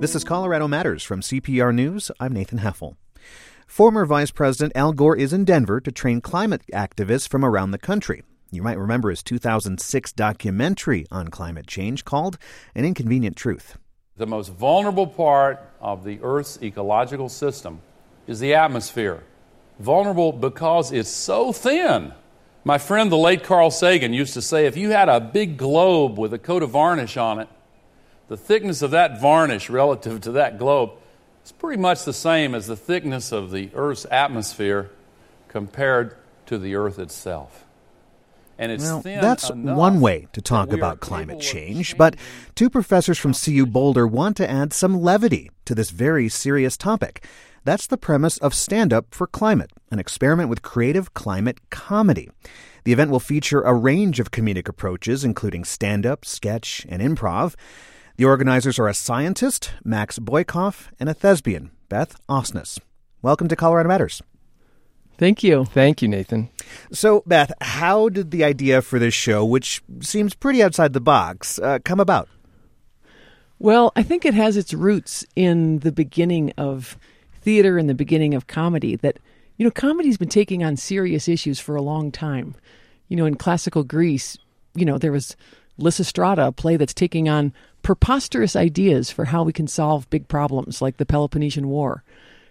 This is Colorado Matters from CPR News. I'm Nathan Heffel. Former Vice President Al Gore is in Denver to train climate activists from around the country. You might remember his 2006 documentary on climate change called An Inconvenient Truth. The most vulnerable part of the Earth's ecological system is the atmosphere. Vulnerable because it's so thin. My friend, the late Carl Sagan, used to say if you had a big globe with a coat of varnish on it, the thickness of that varnish relative to that globe is pretty much the same as the thickness of the Earth's atmosphere compared to the Earth itself. And it's well, that's one way to talk about climate change, but two professors from CU Boulder want to add some levity to this very serious topic. That's the premise of Stand Up for Climate, an experiment with creative climate comedy. The event will feature a range of comedic approaches, including stand up, sketch, and improv. The organizers are a scientist, Max Boykoff, and a thespian, Beth Osnes. Welcome to Colorado Matters. Thank you. Thank you, Nathan. So, Beth, how did the idea for this show, which seems pretty outside the box, uh, come about? Well, I think it has its roots in the beginning of theater and the beginning of comedy. That, you know, comedy's been taking on serious issues for a long time. You know, in classical Greece, you know, there was Lysistrata, a play that's taking on preposterous ideas for how we can solve big problems like the Peloponnesian War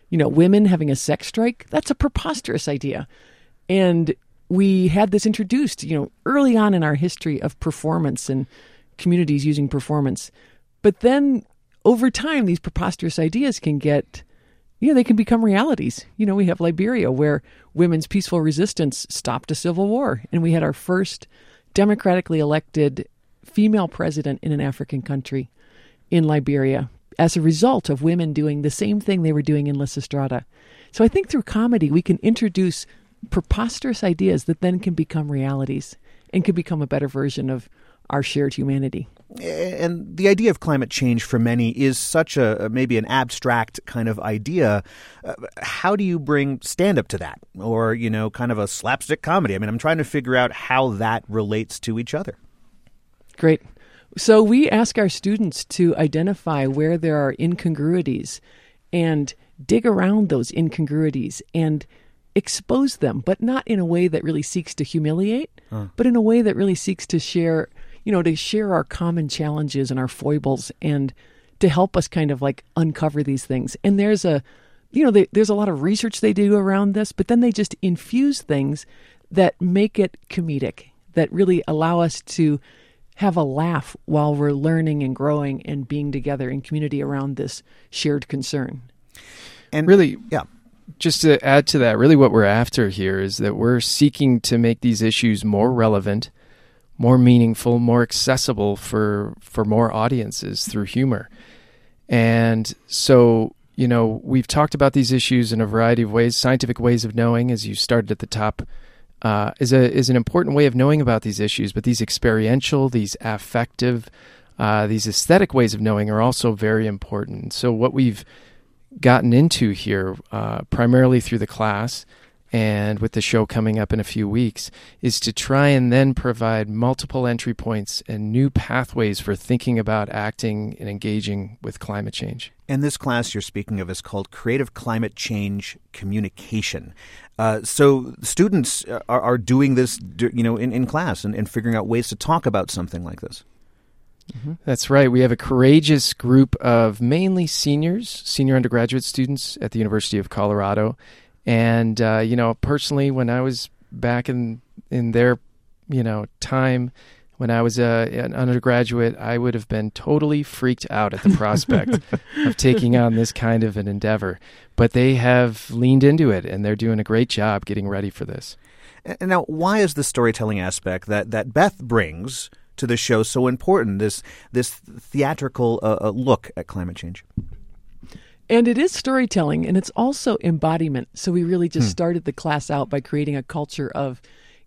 you know, women having a sex strike, that's a preposterous idea. And we had this introduced, you know, early on in our history of performance and communities using performance. But then over time, these preposterous ideas can get, you know, they can become realities. You know, we have Liberia where women's peaceful resistance stopped a civil war, and we had our first democratically elected female president in an African country in Liberia as a result of women doing the same thing they were doing in Lysistrata. So I think through comedy, we can introduce preposterous ideas that then can become realities and can become a better version of our shared humanity. And the idea of climate change for many is such a maybe an abstract kind of idea. Uh, how do you bring stand up to that? Or, you know, kind of a slapstick comedy? I mean, I'm trying to figure out how that relates to each other. Great. So we ask our students to identify where there are incongruities and dig around those incongruities and expose them, but not in a way that really seeks to humiliate, huh. but in a way that really seeks to share, you know, to share our common challenges and our foibles and to help us kind of like uncover these things. And there's a, you know, they, there's a lot of research they do around this, but then they just infuse things that make it comedic, that really allow us to have a laugh while we're learning and growing and being together in community around this shared concern. And really, yeah. Just to add to that, really what we're after here is that we're seeking to make these issues more relevant, more meaningful, more accessible for for more audiences through humor. And so, you know, we've talked about these issues in a variety of ways, scientific ways of knowing as you started at the top uh, is a is an important way of knowing about these issues. But these experiential, these affective, uh, these aesthetic ways of knowing are also very important. So what we've gotten into here, uh, primarily through the class, and with the show coming up in a few weeks, is to try and then provide multiple entry points and new pathways for thinking about acting and engaging with climate change. And this class you're speaking of is called Creative Climate Change Communication. Uh, so students are, are, doing this, you know, in, in class and, and figuring out ways to talk about something like this. Mm-hmm. That's right. We have a courageous group of mainly seniors, senior undergraduate students at the University of Colorado, and uh, you know, personally, when I was back in in their you know time when I was uh, an undergraduate, I would have been totally freaked out at the prospect of taking on this kind of an endeavor. But they have leaned into it, and they're doing a great job getting ready for this. And now, why is the storytelling aspect that, that Beth brings to the show so important? This this theatrical uh, uh look at climate change. And it is storytelling and it's also embodiment. So we really just hmm. started the class out by creating a culture of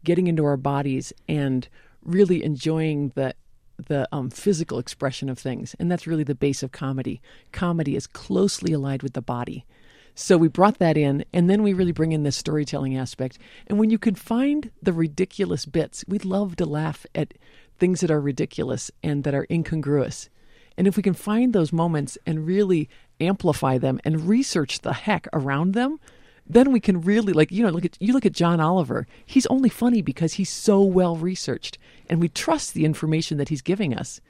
getting into our bodies and really enjoying the the um, physical expression of things. And that's really the base of comedy. Comedy is closely allied with the body. So we brought that in, and then we really bring in this storytelling aspect. And when you can find the ridiculous bits, we love to laugh at things that are ridiculous and that are incongruous. And if we can find those moments and really amplify them and research the heck around them, then we can really like you know look at you look at John Oliver. He's only funny because he's so well researched and we trust the information that he's giving us.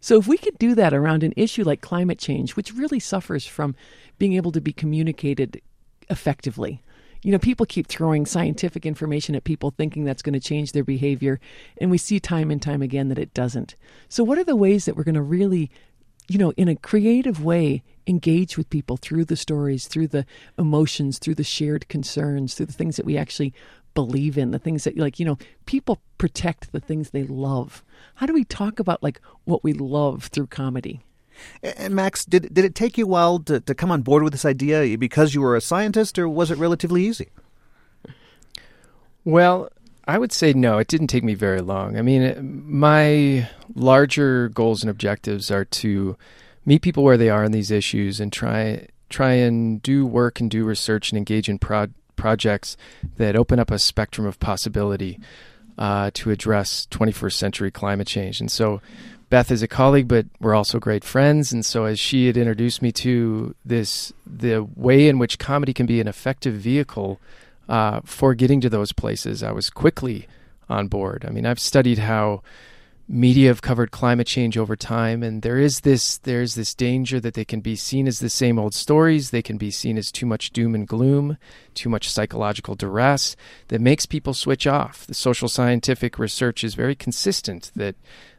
So if we could do that around an issue like climate change, which really suffers from being able to be communicated effectively. You know, people keep throwing scientific information at people thinking that's going to change their behavior, and we see time and time again that it doesn't. So what are the ways that we're going to really you know, in a creative way, engage with people through the stories, through the emotions, through the shared concerns, through the things that we actually believe in, the things that, like, you know, people protect the things they love. How do we talk about, like, what we love through comedy? And Max, did, did it take you a while to, to come on board with this idea because you were a scientist, or was it relatively easy? Well, I would say no, it didn't take me very long. I mean, my larger goals and objectives are to meet people where they are in these issues and try try and do work and do research and engage in pro- projects that open up a spectrum of possibility uh, to address 21st century climate change. And so, Beth is a colleague, but we're also great friends. And so, as she had introduced me to this, the way in which comedy can be an effective vehicle uh, for getting to those places, I was quickly on board. I mean, I've studied how media have covered climate change over time, and there is this there's this danger that they can be seen as the same old stories. They can be seen as too much doom and gloom, too much psychological duress that makes people switch off. The social scientific research is very consistent that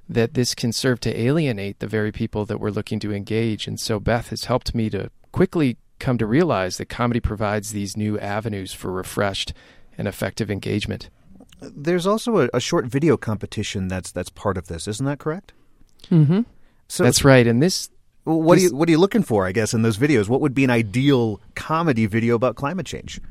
that this can serve to alienate the very people that we're looking to engage. And so Beth has helped me to quickly come to realize that comedy provides these new avenues for refreshed and effective engagement. There's also a, a short video competition that's that's part of this, isn't that correct? Mm-hmm. So that's right. And this, what this, are you what are you looking for? I guess in those videos, what would be an ideal comedy video about climate change?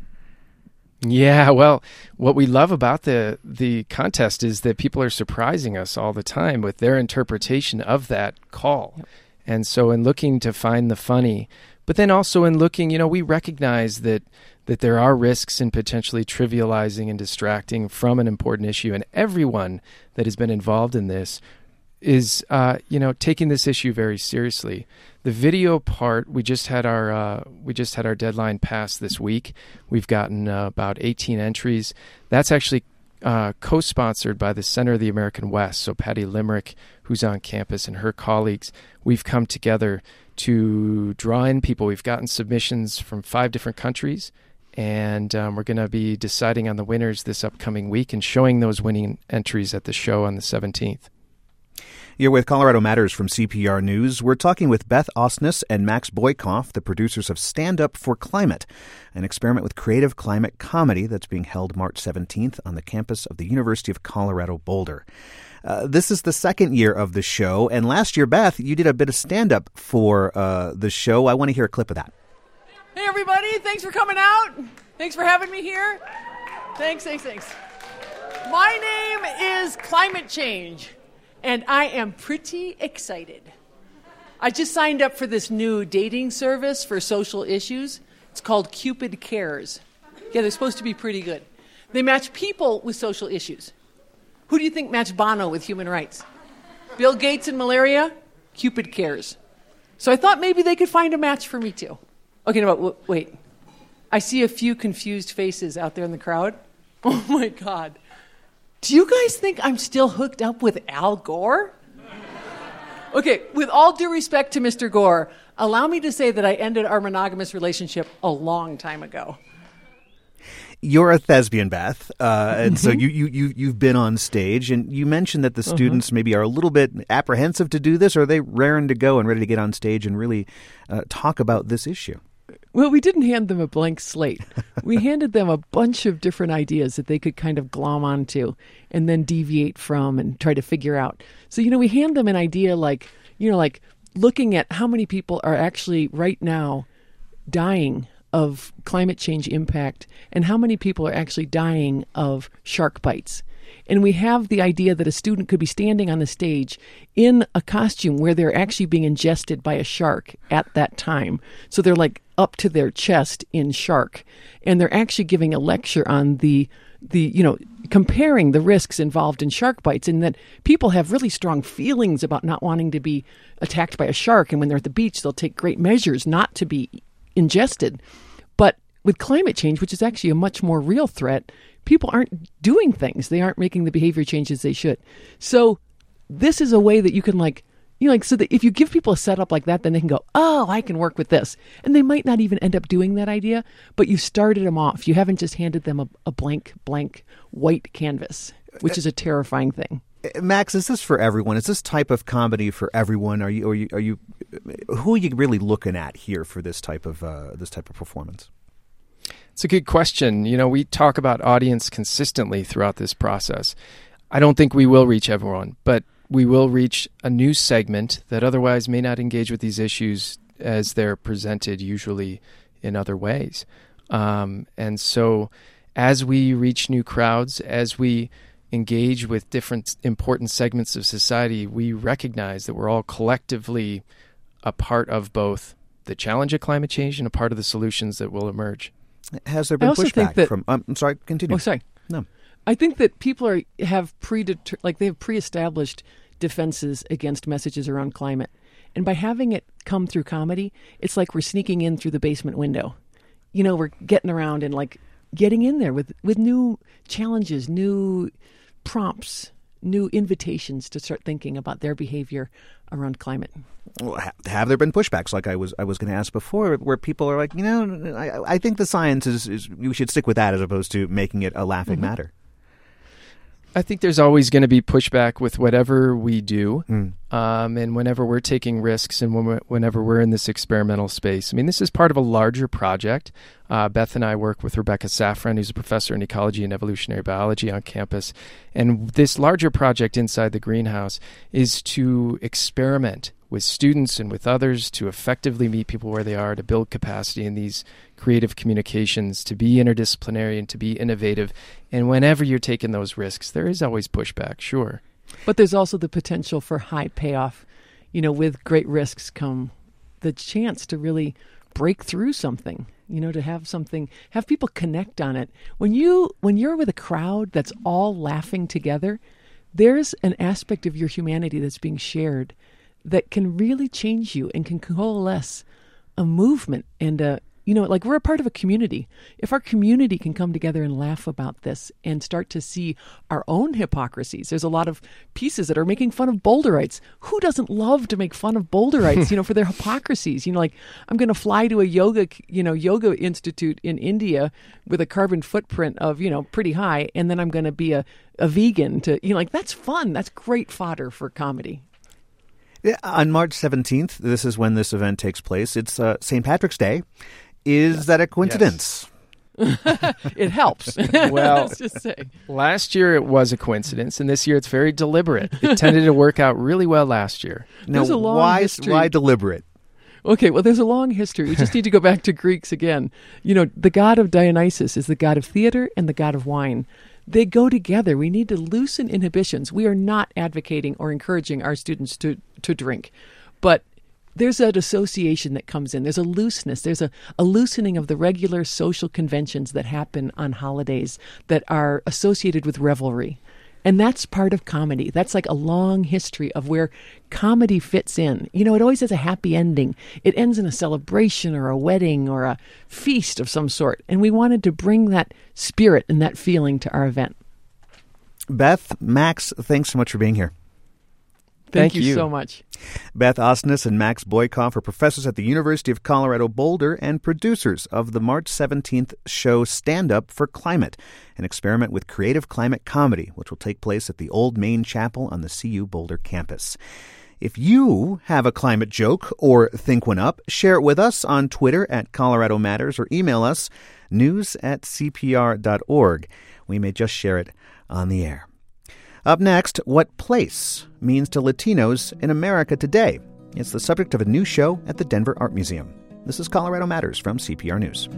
Yeah, well, what we love about the the contest is that people are surprising us all the time with their interpretation of that call. Yep. And so in looking to find the funny, but then also in looking, you know, we recognize that that there are risks in potentially trivializing and distracting from an important issue, and everyone that has been involved in this is, uh, you know, taking this issue very seriously. The video part, we just had our uh, we just had our deadline pass this week. We've gotten uh, about 18 entries. That's actually uh, co-sponsored by the Center of the American West. So Patty Limerick, who's on campus, and her colleagues, we've come together to draw in people. We've gotten submissions from five different countries, and um, we're going to be deciding on the winners this upcoming week and showing those winning entries at the show on the 17th. You're with Colorado Matters from CPR News. We're talking with Beth Osnes and Max Boykoff, the producers of Stand Up for Climate, an experiment with creative climate comedy that's being held March 17th on the campus of the University of Colorado Boulder. Uh, this is the second year of the show, and last year, Beth, you did a bit of stand up for uh, the show. I want to hear a clip of that. Hey, everybody, thanks for coming out. Thanks for having me here. Thanks, thanks, thanks. My name is Climate Change, and I am pretty excited. I just signed up for this new dating service for social issues. It's called Cupid Cares. Yeah, they're supposed to be pretty good. They match people with social issues. Who do you think matched Bono with human rights? Bill Gates and malaria? Cupid cares. So I thought maybe they could find a match for me too. Okay, no, wait. I see a few confused faces out there in the crowd. Oh my God. Do you guys think I'm still hooked up with Al Gore? Okay, with all due respect to Mr. Gore, allow me to say that I ended our monogamous relationship a long time ago you're a thespian, Beth, uh, and so mm-hmm. you, you you you've been on stage, and you mentioned that the uh-huh. students maybe are a little bit apprehensive to do this. Or are they raring to go and ready to get on stage and really uh, talk about this issue? Well, we didn't hand them a blank slate. we handed them a bunch of different ideas that they could kind of glom onto and then deviate from and try to figure out. So, you know, we hand them an idea like, you know, like looking at how many people are actually right now dying of climate change impact and how many people are actually dying of shark bites. And we have the idea that a student could be standing on the stage in a costume where they're actually being ingested by a shark at that time. So they're like up to their chest in shark. And they're actually giving a lecture on the the you know comparing the risks involved in shark bites and that people have really strong feelings about not wanting to be attacked by a shark and when they're at the beach they'll take great measures not to be ingested but with climate change which is actually a much more real threat people aren't doing things they aren't making the behavior changes they should so this is a way that you can like you know, like so that if you give people a setup like that, then they can go, oh, I can work with this, and they might not even end up doing that idea, but you started them off. You haven't just handed them a, a blank, blank white canvas, which uh, is a terrifying thing. Uh, Max, is this for everyone? Is this type of comedy for everyone? Are you, are you, are you, who are you really looking at here for this type of uh, this type of performance? It's a good question. You know, we talk about audience consistently throughout this process. I don't think we will reach everyone, but we will reach a new segment that otherwise may not engage with these issues as they're presented usually in other ways. Um, and so, as we reach new crowds, as we engage with different important segments of society, we recognize that we're all collectively a part of both the challenge of climate change and a part of the solutions that will emerge. Has there been pushback that, from? Um, I'm sorry, continue. Oh, sorry. No. I think that people are have pre like they have pre-established defenses against messages around climate. And by having it come through comedy, it's like we're sneaking in through the basement window. You know, we're getting around and like getting in there with, with new challenges, new prompts, new invitations to start thinking about their behavior around climate. Well, have there been pushbacks, like I was I was going to ask before, where people are like, you know, I, I think the science is, is we should stick with that as opposed to making it a laughing mm-hmm. matter. I think there's always going to be pushback with whatever we do, mm. um, and whenever we're taking risks, and when we're, whenever we're in this experimental space. I mean, this is part of a larger project. Uh, Beth and I work with Rebecca Safran, who's a professor in ecology and evolutionary biology on campus, and this larger project inside the greenhouse is to experiment with students and with others to effectively meet people where they are, to build capacity in these creative communications, to be interdisciplinary and to be innovative. And whenever you're taking those risks, there is always pushback, sure. But there's also the potential for high payoff. You know, with great risks come the chance to really break through something you know to have something have people connect on it when you when you're with a crowd that's all laughing together there's an aspect of your humanity that's being shared that can really change you and can coalesce a movement and a you know like we're a part of a community. If our community can come together and laugh about this and start to see our own hypocrisies there's a lot of pieces that are making fun of boulderites who doesn't love to make fun of boulderites you know for their hypocrisies? You know like i'm going to fly to a yoga you know yoga institute in india with a carbon footprint of you know pretty high and then i'm going to be a, a vegan to you know like that's fun. That's great fodder for comedy on March 17th, this is when this event takes place. It's uh, St. Patrick's Day. Is yes. that a coincidence? Yes. it helps. well, just say. last year it was a coincidence, and this year it's very deliberate. It tended to work out really well last year. Now, why, history. why deliberate? Okay, well, there's a long history. We just need to go back to Greeks again. You know, the god of Dionysus is the god of theater and the god of wine. They go together. We need to loosen inhibitions. We are not advocating or encouraging our students to, to drink, but there's that association that comes in. There's a looseness. There's a, a loosening of the regular social conventions that happen on holidays that are associated with revelry. And that's part of comedy. That's like a long history of where comedy fits in. You know, it always has a happy ending. It ends in a celebration or a wedding or a feast of some sort. And we wanted to bring that spirit and that feeling to our event. Beth, Max, thanks so much for being here. Thank, Thank you, you, so much. Beth Osnes and Max Boykoff are professors at the University of Colorado Boulder and producers of the March 17th show Stand Up for Climate, an experiment with creative climate comedy, which will take place at the Old Main Chapel on the CU Boulder campus. If you have a climate joke or think one up, share it with us on Twitter at Colorado Matters or email us news at cpr.org. We may just share it on the air. Up next, what place means to Latinos in America today. It's the subject of a new show at the Denver Art Museum. This is Colorado Matters from CPR News.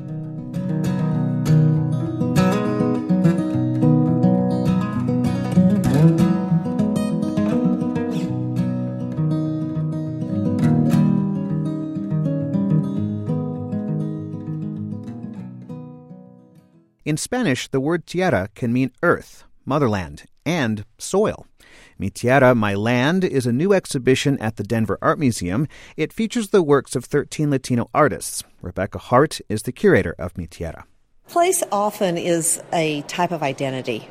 In Spanish, the word tierra can mean earth, motherland, and soil. Mi Tierra, My Land is a new exhibition at the Denver Art Museum. It features the works of 13 Latino artists. Rebecca Hart is the curator of Mi Tierra. Place often is a type of identity.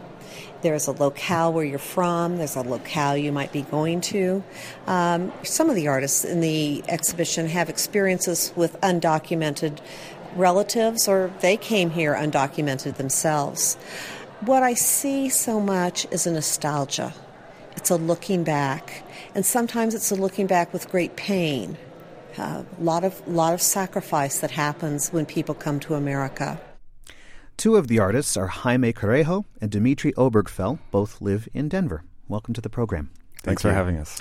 There's a locale where you're from, there's a locale you might be going to. Um, some of the artists in the exhibition have experiences with undocumented relatives, or they came here undocumented themselves. What I see so much is a nostalgia. It's a looking back, and sometimes it's a looking back with great pain. A uh, lot of lot of sacrifice that happens when people come to America. Two of the artists are Jaime Carrejo and Dimitri Obergfell. Both live in Denver. Welcome to the program. Thanks Thank for having us.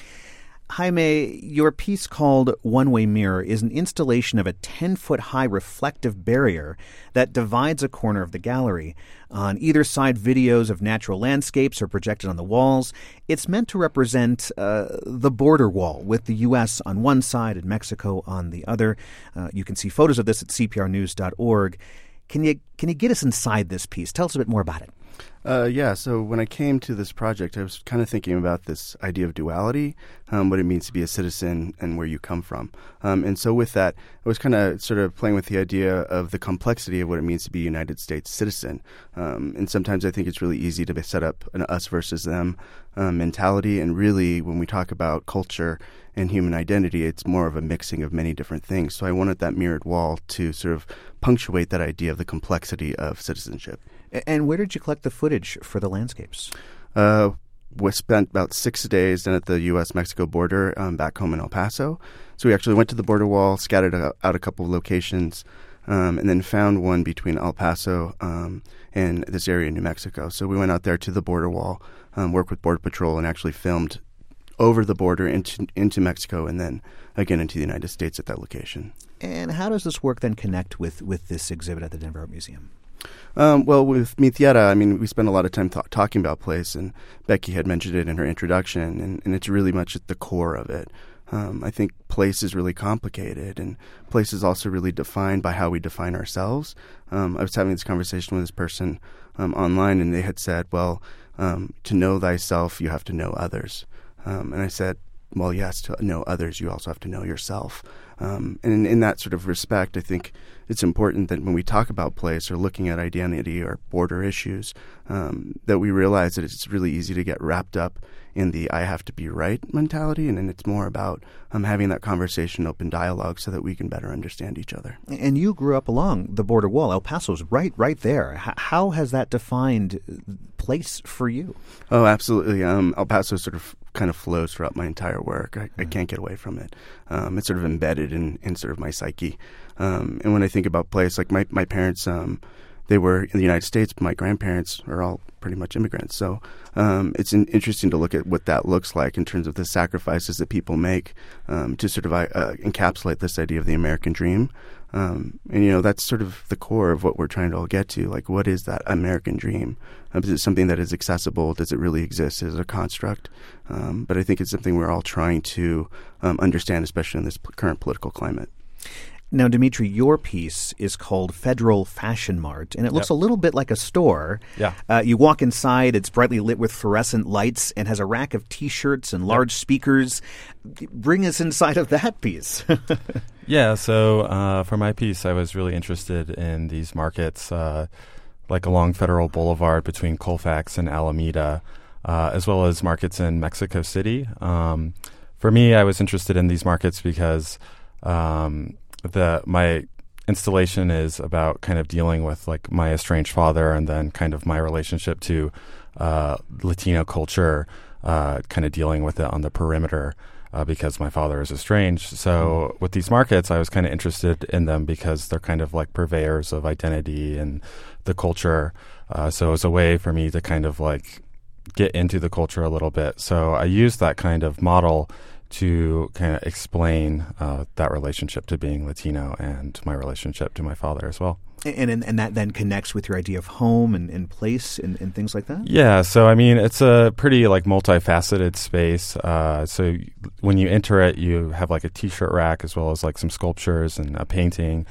Jaime, your piece called One Way Mirror is an installation of a 10 foot high reflective barrier that divides a corner of the gallery. On either side, videos of natural landscapes are projected on the walls. It's meant to represent uh, the border wall with the U.S. on one side and Mexico on the other. Uh, you can see photos of this at cprnews.org. Can you, can you get us inside this piece? Tell us a bit more about it. Uh, yeah, so when I came to this project, I was kind of thinking about this idea of duality, um, what it means to be a citizen, and where you come from. Um, and so with that, I was kind of sort of playing with the idea of the complexity of what it means to be a United States citizen. Um, and sometimes I think it's really easy to set up an us versus them um, mentality. And really, when we talk about culture and human identity, it's more of a mixing of many different things. So I wanted that mirrored wall to sort of punctuate that idea of the complexity of citizenship. And where did you collect the footage for the landscapes? Uh, we spent about six days then at the U.S. Mexico border um, back home in El Paso. So we actually went to the border wall, scattered out a couple of locations, um, and then found one between El Paso um, and this area in New Mexico. So we went out there to the border wall, um, worked with Border Patrol, and actually filmed over the border into into Mexico, and then again into the United States at that location. And how does this work then connect with with this exhibit at the Denver Art Museum? Um, well, with Mi I mean, we spend a lot of time th- talking about place, and Becky had mentioned it in her introduction, and, and it's really much at the core of it. Um, I think place is really complicated, and place is also really defined by how we define ourselves. Um, I was having this conversation with this person um, online, and they had said, "Well, um, to know thyself, you have to know others." Um, and I said, "Well, yes, to know others, you also have to know yourself." Um, and in, in, that sort of respect, I think it's important that when we talk about place or looking at identity or border issues, um, that we realize that it's really easy to get wrapped up in the I have to be right mentality. And, and it's more about um, having that conversation, open dialogue, so that we can better understand each other. And you grew up along the border wall. El Paso's right, right there. H- how has that defined place for you? Oh, absolutely. Um, El Paso sort of kind of flows throughout my entire work. I. I can't get away from it. Um, it's sort of embedded in, in sort of my psyche. Um, and when I think about place, like my, my parents, um, they were in the United States, but my grandparents are all pretty much immigrants. So um, it's in, interesting to look at what that looks like in terms of the sacrifices that people make um, to sort of uh, encapsulate this idea of the American dream. Um, and you know that's sort of the core of what we're trying to all get to. Like, what is that American dream? Um, is it something that is accessible? Does it really exist as a construct? But I think it's something we're all trying to understand, especially in this p- current political climate. Now, Dimitri, your piece is called Federal Fashion Mart, and it looks yep. a little bit like a store. Yeah. Uh, you walk inside, it's brightly lit with fluorescent lights and has a rack of t shirts and large yep. speakers. Bring us inside of that piece. yeah, so uh, for my piece, I was really interested in these markets, uh, like along Federal Boulevard between Colfax and Alameda, uh, as well as markets in Mexico City. Um, for me, I was interested in these markets because. Um, the my installation is about kind of dealing with like my estranged father and then kind of my relationship to uh, Latino culture, uh, kind of dealing with it on the perimeter. Uh, because my father is estranged. So with these markets, I was kind of interested in them because they're kind of like purveyors of identity and the culture. Uh, so it was a way for me to kind of like get into the culture a little bit. So I used that kind of model to kind of explain uh, that relationship to being Latino and my relationship to my father as well. And, and, and that then connects with your idea of home and, and place and, and things like that. Yeah, so I mean, it's a pretty like multifaceted space. Uh, so when you enter it, you have like a T-shirt rack as well as like some sculptures and a painting.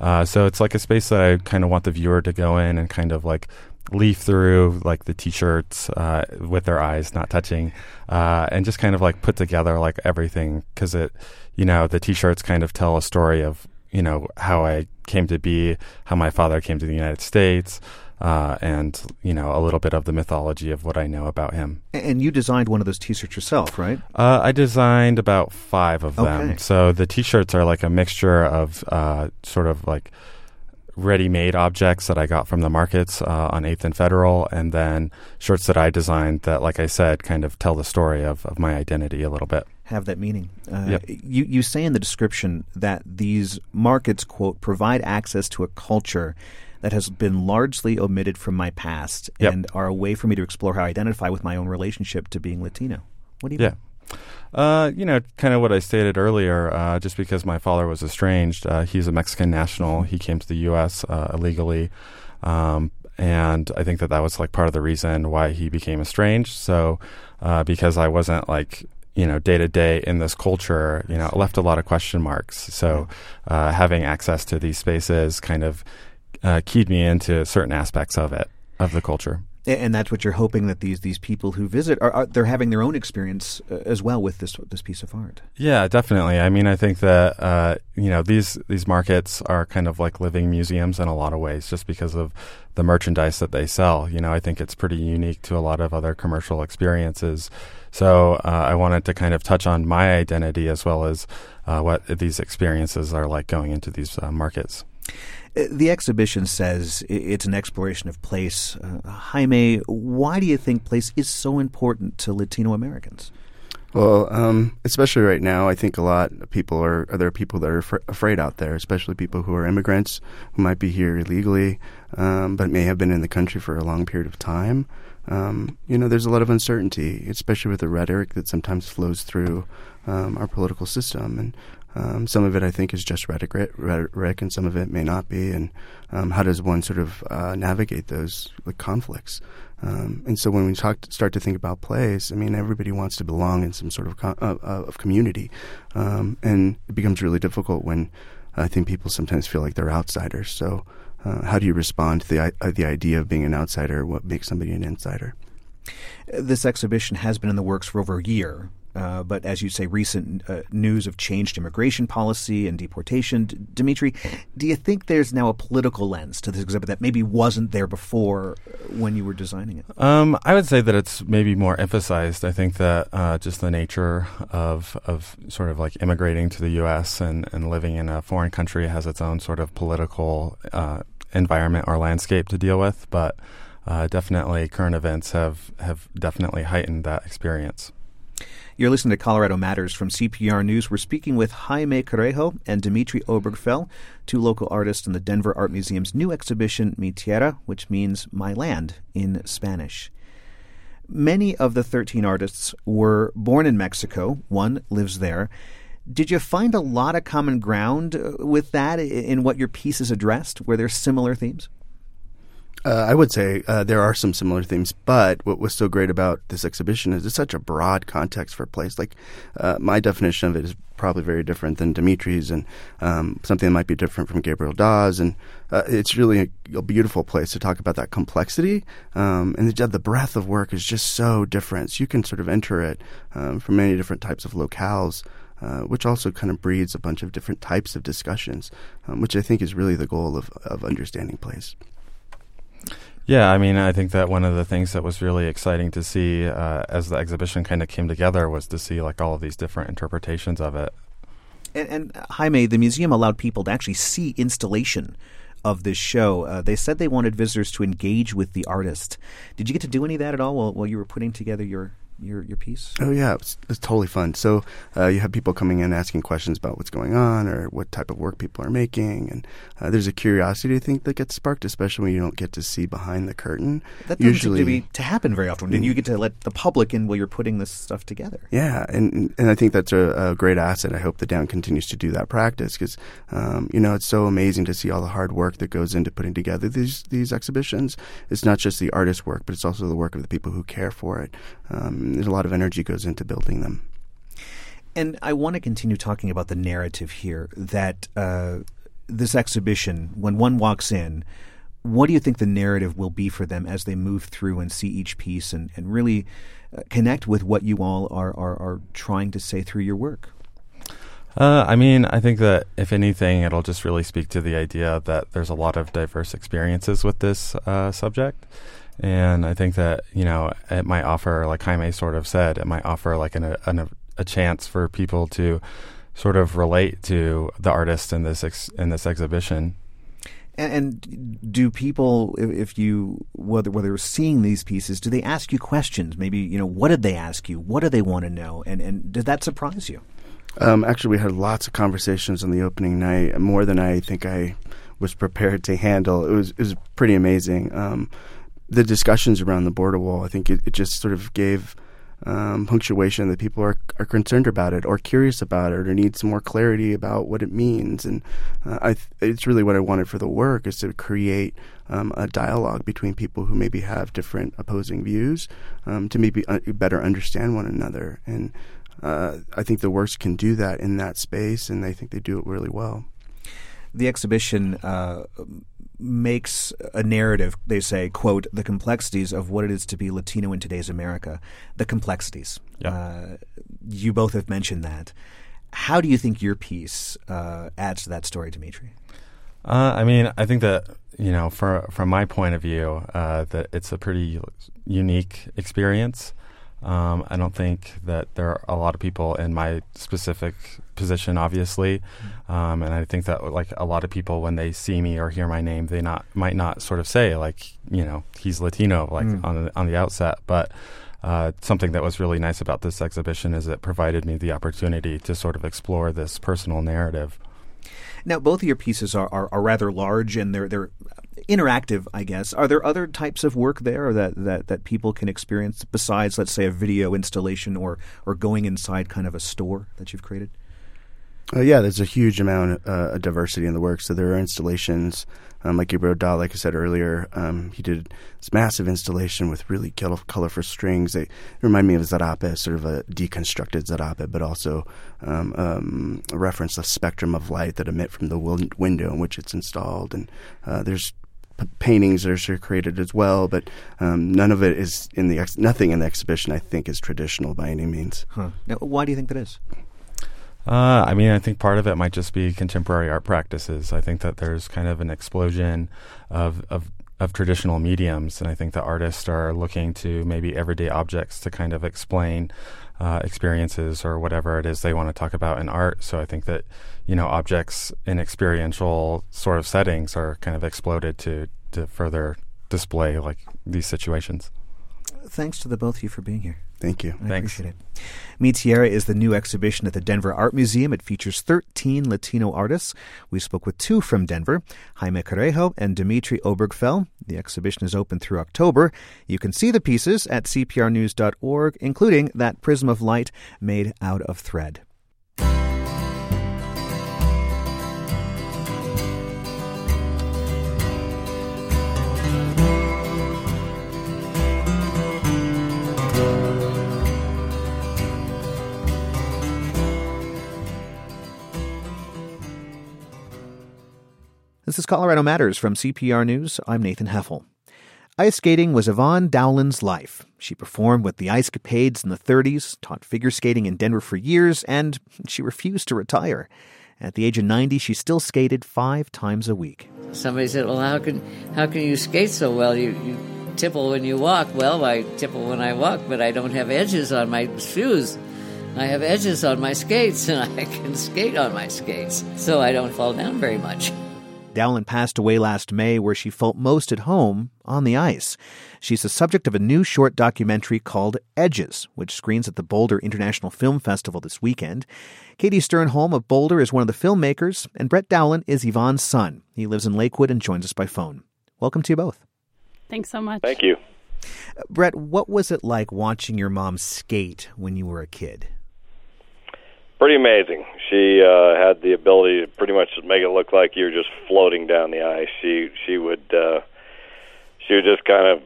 Uh, so it's like a space that I kind of want the viewer to go in and kind of like leaf through like the t-shirts uh, with their eyes not touching uh, and just kind of like put together like everything because it you know the t-shirts kind of tell a story of you know how i came to be how my father came to the united states uh, and you know a little bit of the mythology of what I know about him. And you designed one of those T-shirts yourself, right? Uh, I designed about five of them. Okay. So the T-shirts are like a mixture of uh, sort of like ready-made objects that I got from the markets uh, on Eighth and Federal, and then shirts that I designed that, like I said, kind of tell the story of, of my identity a little bit. Have that meaning. Uh, yep. You you say in the description that these markets quote provide access to a culture that has been largely omitted from my past yep. and are a way for me to explore how I identify with my own relationship to being Latino. What do you yeah. mean? Uh, you know, kind of what I stated earlier. Uh, just because my father was estranged, uh, he's a Mexican national. He came to the U.S. Uh, illegally, um, and I think that that was like part of the reason why he became estranged. So, uh, because I wasn't like you know day to day in this culture, you know, it left a lot of question marks. So, uh, having access to these spaces kind of keyed me into certain aspects of it of the culture and that's what you're hoping that these these people who visit are, are they're having their own experience uh, as well with this this piece of art. Yeah, definitely. I mean, I think that uh, you know these these markets are kind of like living museums in a lot of ways, just because of the merchandise that they sell. You know, I think it's pretty unique to a lot of other commercial experiences. So uh, I wanted to kind of touch on my identity as well as uh, what these experiences are like going into these uh, markets. The exhibition says it's an exploration of place. Uh, Jaime, why do you think place is so important to Latino Americans? Well, um, especially right now, I think a lot of people are, there are people that are af- afraid out there, especially people who are immigrants who might be here illegally, um, but may have been in the country for a long period of time. Um, you know, there's a lot of uncertainty, especially with the rhetoric that sometimes flows through um, our political system, and um, some of it, I think, is just rhetoric, and some of it may not be. And um, how does one sort of uh, navigate those like, conflicts? Um, and so when we talk, start to think about place, I mean, everybody wants to belong in some sort of co- uh, uh, of community, um, and it becomes really difficult when I think people sometimes feel like they're outsiders. So, uh, how do you respond to the uh, the idea of being an outsider? What makes somebody an insider? This exhibition has been in the works for over a year. Uh, but as you say, recent uh, news of changed immigration policy and deportation. D- Dimitri, do you think there's now a political lens to this exhibit that maybe wasn't there before uh, when you were designing it? Um, I would say that it's maybe more emphasized. I think that uh, just the nature of of sort of like immigrating to the U.S. and, and living in a foreign country has its own sort of political uh, environment or landscape to deal with, but. definitely, current events have, have definitely heightened that experience. You're listening to Colorado Matters from CPR News. We're speaking with Jaime Carrejo and Dimitri Obergfell, two local artists in the Denver Art Museum's new exhibition, Mi Tierra, which means my land in Spanish. Many of the 13 artists were born in Mexico. One lives there. Did you find a lot of common ground uh, with that in what your pieces addressed? Were there similar themes? Uh, I would say uh, there are some similar themes, but what was so great about this exhibition is it's such a broad context for place. Like uh, my definition of it is probably very different than Dimitri's, and um, something that might be different from Gabriel Dawe's. And uh, it's really a, a, beautiful place to talk about that complexity. Um, and the, the, breadth of work is just so different. So you can sort of enter it um, from many different types of locales. Uh, which also kind of breeds a bunch of different types of discussions, um, which I think is really the goal of, of understanding place. Yeah, I mean, I think that one of the things that was really exciting to see uh, as the exhibition kind of came together was to see like all of these different interpretations of it. And, and Jaime, the museum allowed people to actually see installation of this show. Uh, they said they wanted visitors to engage with the artist. Did you get to do any of that at all while, while you were putting together your your your piece? Oh yeah, it's, it's totally fun. So uh, you have people coming in asking questions about what's going on or what type of work people are making, and uh, there's a curiosity I think that gets sparked, especially when you don't get to see behind the curtain. That doesn't Usually, seem to, be, to happen very often. And you get to let the public in while you're putting this stuff together. Yeah, and and I think that's a, a great asset. I hope the DAM continues to do that practice because um, you know it's so amazing to see all the hard work that goes into putting together these these exhibitions. It's not just the artist's work, but it's also the work of the people who care for it. Um, there's a lot of energy goes into building them. And I want to continue talking about the narrative here that uh, this exhibition, when one walks in, what do you think the narrative will be for them as they move through and see each piece and, and really uh, connect with what you all are, are, are trying to say through your work? Uh, I mean, I think that if anything, it'll just really speak to the idea that there's a lot of diverse experiences with this uh, subject. And I think that, you know, it might offer, like Jaime sort of said, it might offer like an, an, a chance for people to sort of relate to the artist in this ex, in this exhibition. And, and, do people, if you whether whether you're seeing these pieces, do they ask you questions? Maybe you know, what did they ask you? What do they want to know? And and did that surprise you? Um, actually, we had lots of conversations on the opening night, more than I think I was prepared to handle. It was it was pretty amazing. Um, the discussions around the border wall, I think it, it just sort of gave um, punctuation that people are are concerned about it or curious about it or need some more clarity about what it means. And uh, I th- it's really what I wanted for the work is to create um, a dialogue between people who maybe have different opposing views um, to maybe un- better understand one another. And uh, I think the works can do that in that space, and I think they do it really well. The exhibition uh, makes a narrative. They say, "quote the complexities of what it is to be Latino in today's America." The complexities. Uh, you both have mentioned that. How do you think your piece uh, adds to that story, Dimitri? Uh, I mean, I think that you know, for, from my point of view, uh, that it's a pretty unique experience. Um, I don't think that there are a lot of people in my specific position, obviously, um, and I think that like a lot of people when they see me or hear my name, they not might not sort of say like you know he's Latino like mm. on the, on the outset, but. Uh, something that was really nice about this exhibition is it provided me the opportunity to sort of explore this personal narrative. Now, both of your pieces are, are, are rather large and they're they're interactive, I guess. Are there other types of work there that, that, that people can experience besides, let's say, a video installation or, or going inside kind of a store that you've created? Uh, yeah, there's a huge amount uh, of diversity in the work. So there are installations, um, like Gabriel Dawe, like I said earlier, um, he did this massive installation with really colorful strings. They remind me of Zarape, sort of a deconstructed Zarape, but also um, um, a reference the spectrum of light that emit from the window in which it's installed. And uh, there's p- paintings that are created as well, but um, none of it is in the ex- nothing in the exhibition. I think is traditional by any means. Huh. Now, why do you think that is? Uh, I mean, I think part of it might just be contemporary art practices. I think that there's kind of an explosion of, of of traditional mediums, and I think that artists are looking to maybe everyday objects to kind of explain uh, experiences or whatever it is they want to talk about in art. So I think that you know objects in experiential sort of settings are kind of exploded to to further display like these situations. Thanks to the both of you for being here. Thank you. I Thanks. appreciate it. Mi Tierra is the new exhibition at the Denver Art Museum. It features 13 Latino artists. We spoke with two from Denver, Jaime Carrejo and Dimitri Obergfell. The exhibition is open through October. You can see the pieces at cprnews.org, including that prism of light made out of thread. This is Colorado Matters from CPR News. I'm Nathan Heffel. Ice skating was Yvonne Dowlin's life. She performed with the Ice Capades in the 30s, taught figure skating in Denver for years, and she refused to retire. At the age of 90, she still skated five times a week. Somebody said, Well, how can, how can you skate so well? You, you tipple when you walk. Well, I tipple when I walk, but I don't have edges on my shoes. I have edges on my skates, and I can skate on my skates, so I don't fall down very much. Dowlin passed away last May where she felt most at home on the ice. She's the subject of a new short documentary called Edges, which screens at the Boulder International Film Festival this weekend. Katie Sternholm of Boulder is one of the filmmakers, and Brett Dowlin is Yvonne's son. He lives in Lakewood and joins us by phone. Welcome to you both. Thanks so much. Thank you. Brett, what was it like watching your mom skate when you were a kid? Pretty amazing. She uh, had the ability to pretty much make it look like you're just floating down the ice. She she would uh, she would just kind of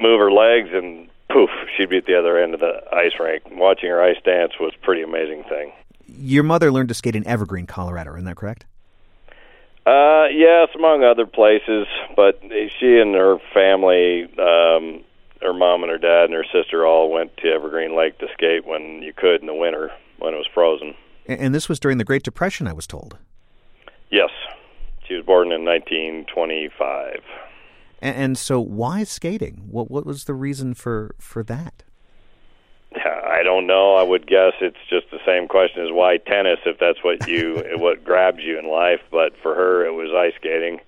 move her legs and poof, she'd be at the other end of the ice rink. Watching her ice dance was a pretty amazing thing. Your mother learned to skate in Evergreen, Colorado, isn't that correct? Uh, yes, among other places, but she and her family, um, her mom and her dad and her sister all went to Evergreen Lake to skate when you could in the winter when it was frozen. And this was during the Great Depression, I was told. Yes, she was born in 1925. And, and so, why skating? What what was the reason for for that? I don't know. I would guess it's just the same question as why tennis, if that's what you what grabs you in life. But for her, it was ice skating,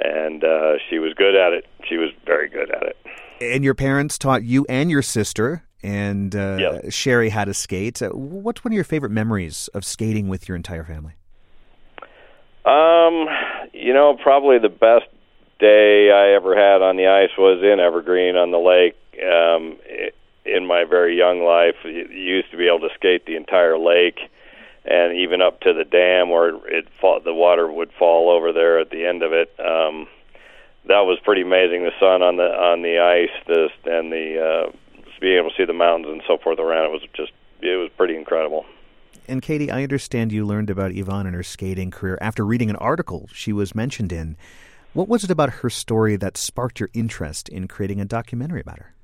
and uh, she was good at it. She was very good at it. And your parents taught you and your sister and uh, yep. Sherry had a skate. Uh, what's one of your favorite memories of skating with your entire family? Um, you know, probably the best day I ever had on the ice was in Evergreen on the lake. Um, it, in my very young life, you used to be able to skate the entire lake, and even up to the dam where it fall, the water would fall over there at the end of it. Um, that was pretty amazing. The sun on the on the ice, the and the uh, being able to see the mountains and so forth around it was just it was pretty incredible. And Katie, I understand you learned about Yvonne and her skating career after reading an article she was mentioned in. What was it about her story that sparked your interest in creating a documentary about her?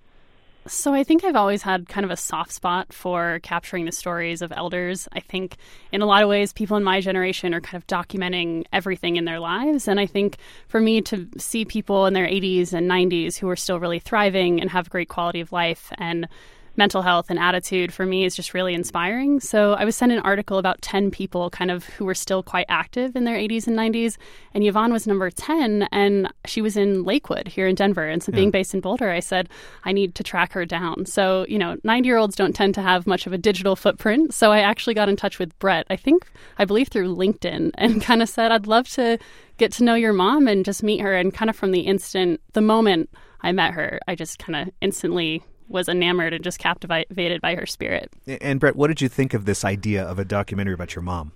So I think I've always had kind of a soft spot for capturing the stories of elders. I think in a lot of ways people in my generation are kind of documenting everything in their lives and I think for me to see people in their 80s and 90s who are still really thriving and have great quality of life and mental health and attitude for me is just really inspiring. So I was sent an article about 10 people kind of who were still quite active in their 80s and 90s. And Yvonne was number 10, and she was in Lakewood here in Denver. And so being based in Boulder, I said, I need to track her down. So, you know, 90 year olds don't tend to have much of a digital footprint. So I actually got in touch with Brett, I think, I believe through LinkedIn, and kind of said, I'd love to get to know your mom and just meet her. And kind of from the instant, the moment I met her, I just kind of instantly was enamored and just captivated by her spirit. And Brett, what did you think of this idea of a documentary about your mom?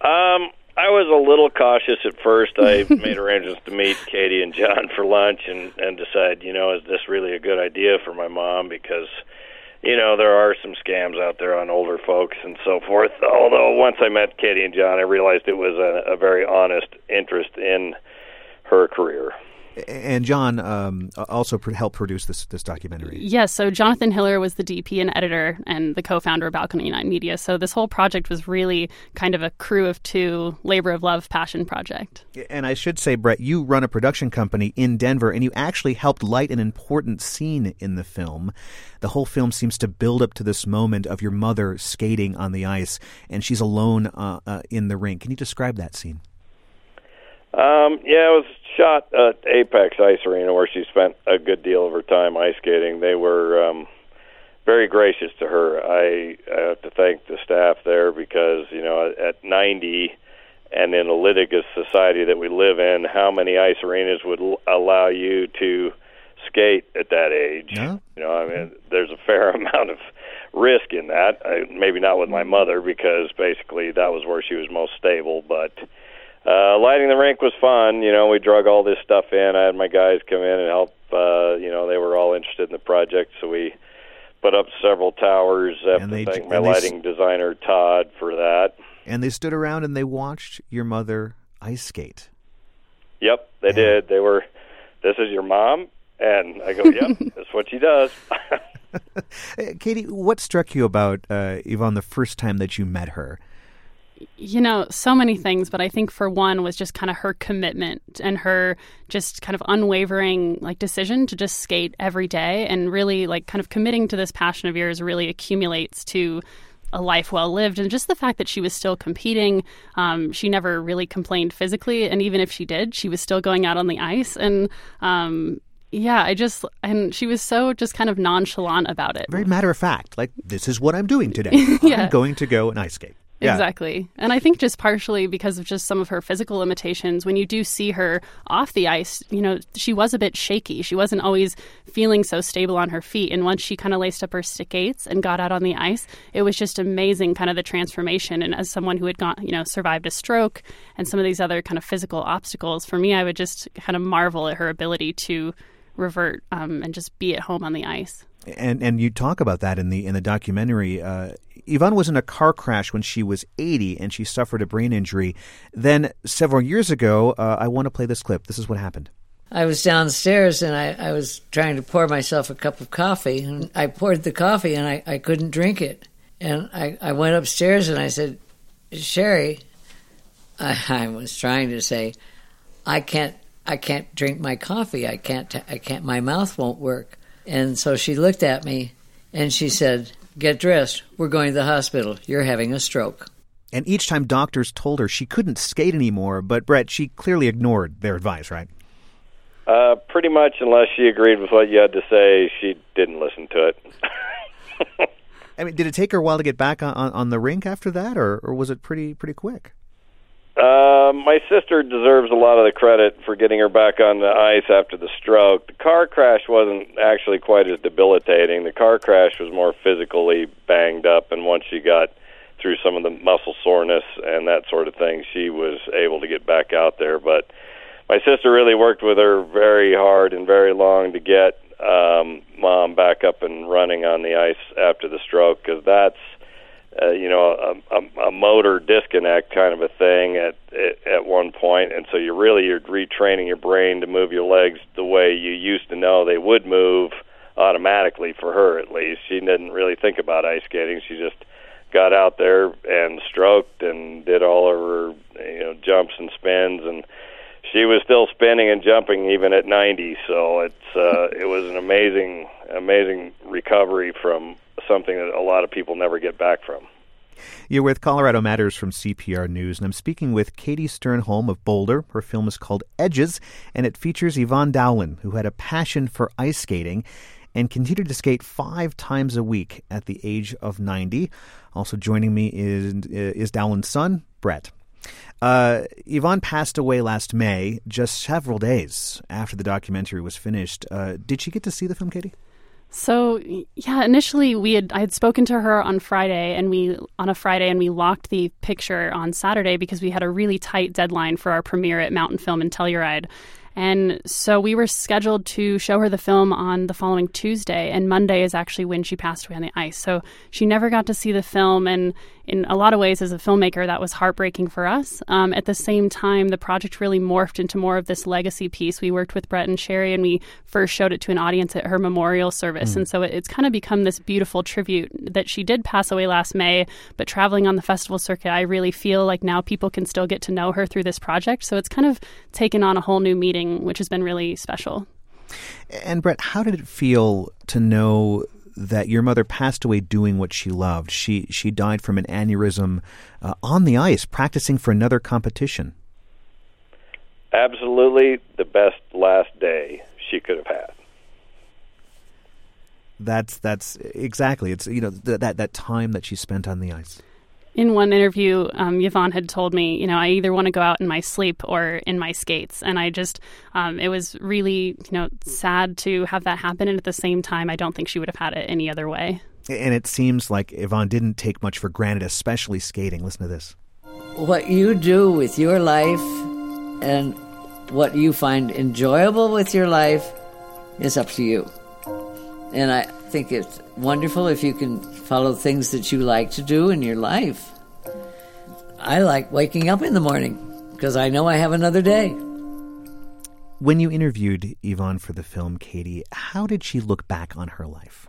Um, I was a little cautious at first. I made arrangements to meet Katie and John for lunch and and decide, you know, is this really a good idea for my mom because you know, there are some scams out there on older folks and so forth. Although once I met Katie and John, I realized it was a, a very honest interest in her career and John um, also helped produce this this documentary. Yes, so Jonathan Hiller was the DP and editor and the co-founder of Balcony Nine Media. So this whole project was really kind of a crew of two, labor of love, passion project. And I should say, Brett, you run a production company in Denver, and you actually helped light an important scene in the film. The whole film seems to build up to this moment of your mother skating on the ice, and she's alone uh, uh, in the rink. Can you describe that scene? Um, yeah, it was shot at Apex Ice Arena where she spent a good deal of her time ice skating. They were um, very gracious to her. I, I have to thank the staff there because you know at 90 and in a litigious society that we live in, how many ice arenas would l- allow you to skate at that age? Yeah. You know, I mean, there's a fair amount of risk in that. I, maybe not with my mother because basically that was where she was most stable, but uh, lighting the rink was fun. You know, we drug all this stuff in. I had my guys come in and help. Uh, you know, they were all interested in the project, so we put up several towers. I have to thank my lighting designer Todd for that. And they stood around and they watched your mother ice skate. Yep, they did. They were. This is your mom, and I go, yep, that's what she does. Katie, what struck you about uh, Yvonne the first time that you met her? You know, so many things, but I think for one was just kind of her commitment and her just kind of unwavering like decision to just skate every day and really like kind of committing to this passion of yours really accumulates to a life well lived, and just the fact that she was still competing. Um, she never really complained physically, and even if she did, she was still going out on the ice. And um, yeah, I just and she was so just kind of nonchalant about it. Very matter of fact, like this is what I'm doing today. yeah. I'm going to go and ice skate. Yeah. Exactly. And I think just partially because of just some of her physical limitations, when you do see her off the ice, you know, she was a bit shaky. She wasn't always feeling so stable on her feet. And once she kind of laced up her skates and got out on the ice, it was just amazing kind of the transformation. And as someone who had gone, you know, survived a stroke and some of these other kind of physical obstacles, for me, I would just kind of marvel at her ability to revert um, and just be at home on the ice. And and you talk about that in the in the documentary. Uh, Yvonne was in a car crash when she was 80 and she suffered a brain injury. Then several years ago, uh, I want to play this clip. This is what happened. I was downstairs and I, I was trying to pour myself a cup of coffee. And I poured the coffee and I, I couldn't drink it. And I, I went upstairs and I said, Sherry, I, I was trying to say, I can't I can't drink my coffee. I can't I can't my mouth won't work. And so she looked at me and she said, Get dressed. We're going to the hospital. You're having a stroke. And each time doctors told her she couldn't skate anymore, but Brett, she clearly ignored their advice, right? Uh, pretty much, unless she agreed with what you had to say, she didn't listen to it. I mean, did it take her a while to get back on, on the rink after that, or, or was it pretty pretty quick? Uh, my sister deserves a lot of the credit for getting her back on the ice after the stroke. The car crash wasn't actually quite as debilitating. The car crash was more physically banged up, and once she got through some of the muscle soreness and that sort of thing, she was able to get back out there. But my sister really worked with her very hard and very long to get um, mom back up and running on the ice after the stroke because that's uh, you know, a, a, a motor disconnect kind of a thing at, at at one point, and so you're really you're retraining your brain to move your legs the way you used to know they would move automatically for her at least. She didn't really think about ice skating. She just got out there and stroked and did all of her you know jumps and spins and she was still spinning and jumping even at 90 so it's uh it was an amazing amazing recovery from something that a lot of people never get back from. You're with Colorado Matters from CPR News, and I'm speaking with Katie Sternholm of Boulder. Her film is called Edges, and it features Yvonne Dowlin, who had a passion for ice skating and continued to skate five times a week at the age of 90. Also joining me is, is Dowlin's son, Brett. Uh, Yvonne passed away last May, just several days after the documentary was finished. Uh, did she get to see the film, Katie? So yeah, initially we had I had spoken to her on Friday and we on a Friday and we locked the picture on Saturday because we had a really tight deadline for our premiere at Mountain Film in Telluride. And so we were scheduled to show her the film on the following Tuesday, and Monday is actually when she passed away on the ice. So she never got to see the film, and in a lot of ways, as a filmmaker, that was heartbreaking for us. Um, at the same time, the project really morphed into more of this legacy piece. We worked with Brett and Sherry, and we first showed it to an audience at her memorial service. Mm. And so it, it's kind of become this beautiful tribute that she did pass away last May, but traveling on the festival circuit, I really feel like now people can still get to know her through this project. So it's kind of taken on a whole new meaning, which has been really special. And Brett, how did it feel to know that your mother passed away doing what she loved. She she died from an aneurysm uh, on the ice, practicing for another competition. Absolutely, the best last day she could have had. That's that's exactly. It's you know th- that that time that she spent on the ice in one interview, um, Yvonne had told me, you know, I either want to go out in my sleep or in my skates. And I just, um, it was really, you know, sad to have that happen. And at the same time, I don't think she would have had it any other way. And it seems like Yvonne didn't take much for granted, especially skating. Listen to this. What you do with your life and what you find enjoyable with your life is up to you. And I think it's wonderful if you can follow things that you like to do in your life. I like waking up in the morning because I know I have another day. When you interviewed Yvonne for the film, Katie, how did she look back on her life?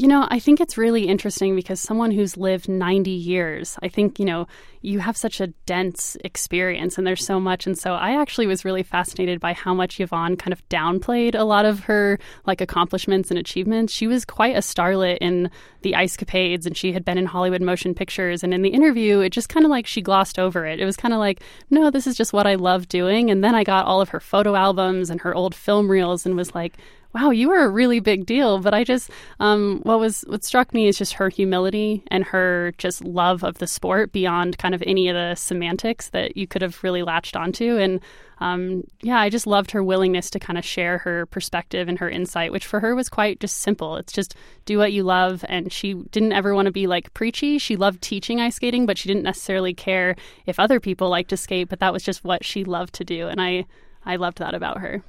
You know, I think it's really interesting because someone who's lived 90 years, I think, you know, you have such a dense experience and there's so much. And so I actually was really fascinated by how much Yvonne kind of downplayed a lot of her like accomplishments and achievements. She was quite a starlet in the Ice Capades and she had been in Hollywood motion pictures. And in the interview, it just kind of like she glossed over it. It was kind of like, no, this is just what I love doing. And then I got all of her photo albums and her old film reels and was like, wow, you were a really big deal. But I just, um, what was, what struck me is just her humility and her just love of the sport beyond kind of any of the semantics that you could have really latched onto. And um, yeah, I just loved her willingness to kind of share her perspective and her insight, which for her was quite just simple. It's just do what you love. And she didn't ever want to be like preachy. She loved teaching ice skating, but she didn't necessarily care if other people liked to skate, but that was just what she loved to do. And I, I loved that about her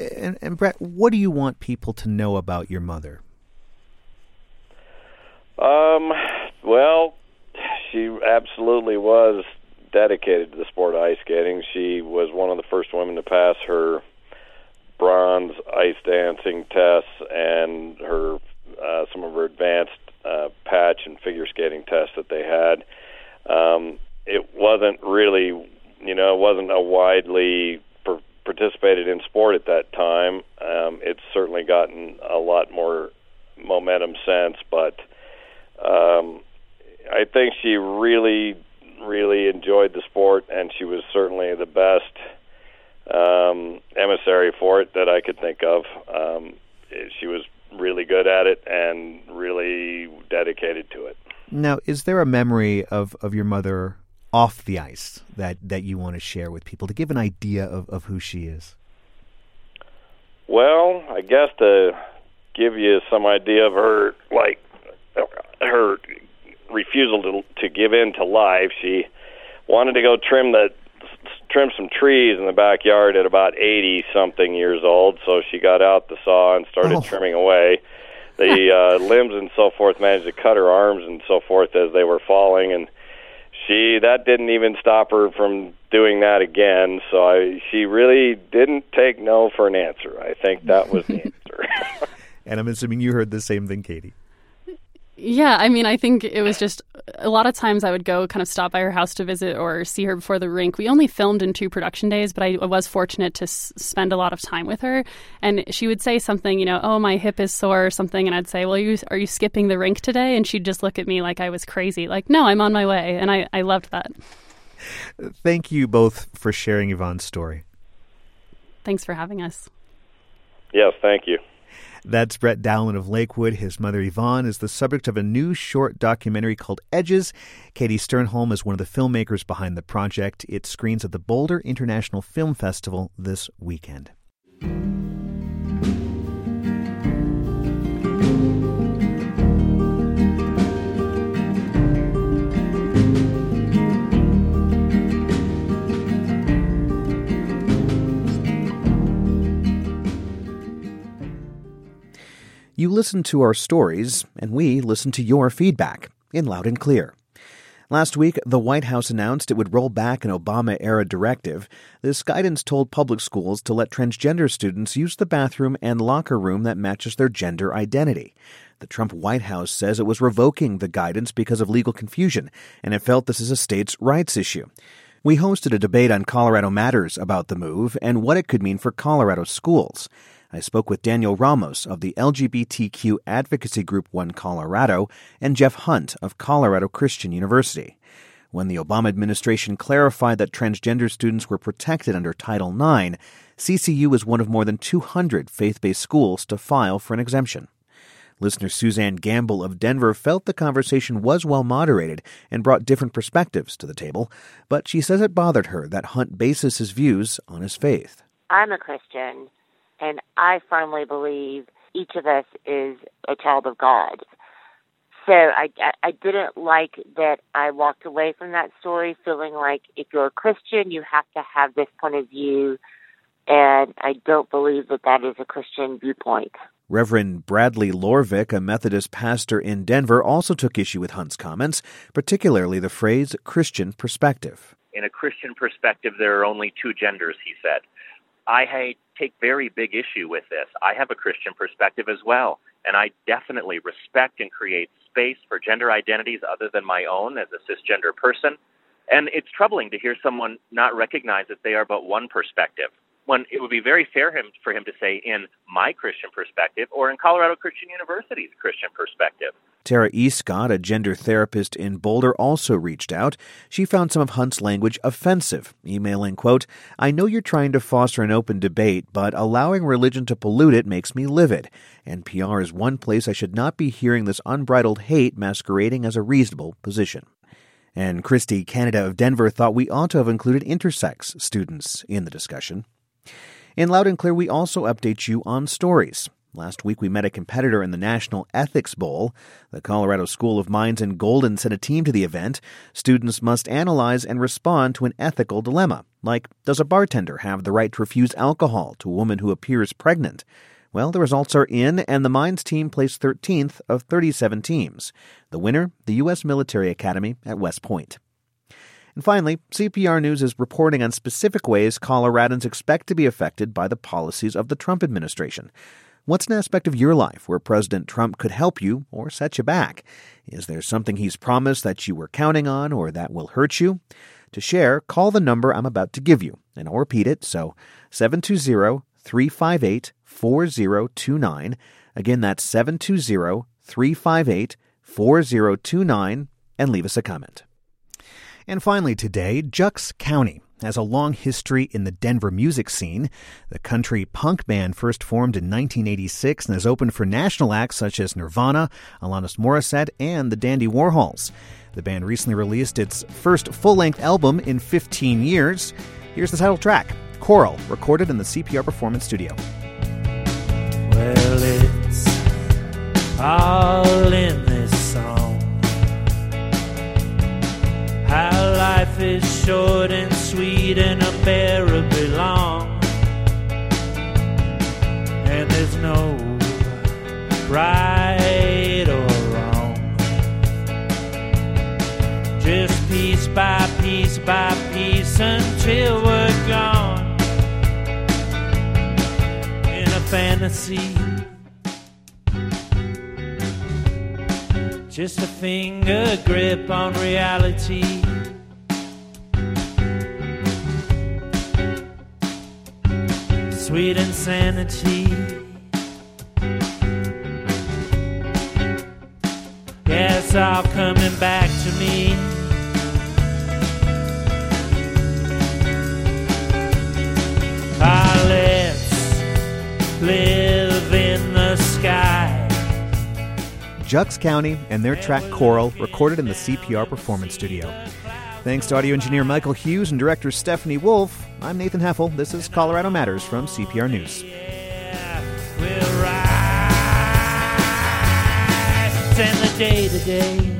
and, and Brett, what do you want people to know about your mother? Um, well, she absolutely was dedicated to the sport of ice skating. She was one of the first women to pass her bronze ice dancing tests and her uh, some of her advanced uh, patch and figure skating tests that they had. Um, it wasn't really, you know, it wasn't a widely participated in sport at that time. Um, it's certainly gotten a lot more momentum since, but um, I think she really, really enjoyed the sport, and she was certainly the best um, emissary for it that I could think of. Um, she was really good at it and really dedicated to it. Now, is there a memory of, of your mother off the ice that, that you want to share with people to give an idea of, of who she is? Well, I guess to give you some idea of her, like her refusal to to give in to life, she wanted to go trim the trim some trees in the backyard at about 80 something years old so she got out the saw and started oh. trimming away the uh limbs and so forth managed to cut her arms and so forth as they were falling and she that didn't even stop her from doing that again. So I, she really didn't take no for an answer. I think that was the answer. and I'm assuming you heard the same thing, Katie. Yeah, I mean, I think it was just a lot of times I would go kind of stop by her house to visit or see her before the rink. We only filmed in two production days, but I was fortunate to s- spend a lot of time with her. And she would say something, you know, oh, my hip is sore or something. And I'd say, well, are you, are you skipping the rink today? And she'd just look at me like I was crazy, like, no, I'm on my way. And I, I loved that. Thank you both for sharing Yvonne's story. Thanks for having us. Yes, thank you. That's Brett Dowlin of Lakewood. His mother, Yvonne, is the subject of a new short documentary called Edges. Katie Sternholm is one of the filmmakers behind the project. It screens at the Boulder International Film Festival this weekend. You listen to our stories, and we listen to your feedback in loud and clear. Last week, the White House announced it would roll back an Obama era directive. This guidance told public schools to let transgender students use the bathroom and locker room that matches their gender identity. The Trump White House says it was revoking the guidance because of legal confusion, and it felt this is a states' rights issue. We hosted a debate on Colorado Matters about the move and what it could mean for Colorado schools. I spoke with Daniel Ramos of the LGBTQ advocacy group One Colorado and Jeff Hunt of Colorado Christian University. When the Obama administration clarified that transgender students were protected under Title IX, CCU was one of more than 200 faith based schools to file for an exemption. Listener Suzanne Gamble of Denver felt the conversation was well moderated and brought different perspectives to the table, but she says it bothered her that Hunt bases his views on his faith. I'm a Christian, and I firmly believe each of us is a child of God. So I, I didn't like that I walked away from that story feeling like if you're a Christian, you have to have this point of view. And I don't believe that that is a Christian viewpoint. Reverend Bradley Lorvik, a Methodist pastor in Denver, also took issue with Hunt's comments, particularly the phrase Christian perspective. In a Christian perspective, there are only two genders, he said. I take very big issue with this. I have a Christian perspective as well. And I definitely respect and create space for gender identities other than my own as a cisgender person. And it's troubling to hear someone not recognize that they are but one perspective when it would be very fair him, for him to say in my Christian perspective or in Colorado Christian University's Christian perspective. Tara Escott, a gender therapist in Boulder, also reached out. She found some of Hunt's language offensive, emailing, quote, I know you're trying to foster an open debate, but allowing religion to pollute it makes me livid. NPR is one place I should not be hearing this unbridled hate masquerading as a reasonable position. And Christy Canada of Denver thought we ought to have included intersex students in the discussion. In Loud and Clear, we also update you on stories. Last week, we met a competitor in the National Ethics Bowl. The Colorado School of Mines in Golden sent a team to the event. Students must analyze and respond to an ethical dilemma, like Does a bartender have the right to refuse alcohol to a woman who appears pregnant? Well, the results are in, and the Mines team placed 13th of 37 teams. The winner, the U.S. Military Academy at West Point. And finally, CPR News is reporting on specific ways Coloradans expect to be affected by the policies of the Trump administration. What's an aspect of your life where President Trump could help you or set you back? Is there something he's promised that you were counting on or that will hurt you? To share, call the number I'm about to give you, and I'll repeat it. So, 720 358 4029. Again, that's 720 358 4029, and leave us a comment. And finally, today, Jux County has a long history in the Denver music scene. The country punk band first formed in 1986 and has opened for national acts such as Nirvana, Alanis Morissette, and the Dandy Warhols. The band recently released its first full length album in 15 years. Here's the title track Coral, recorded in the CPR Performance Studio. Well, it's all in short and sweet and unbearably long. And there's no right or wrong. Just piece by piece by piece until we're gone. In a fantasy. just a finger grip on reality. Sweet insanity. It's all coming back to me. Ah, let's live in the sky. Jux County and their track Coral, recorded in the CPR Performance Studio. Thanks to audio engineer Michael Hughes and director Stephanie Wolf. I'm Nathan Heffel. This is Colorado Matters from CPR News. day to day. Yeah, we'll slough it off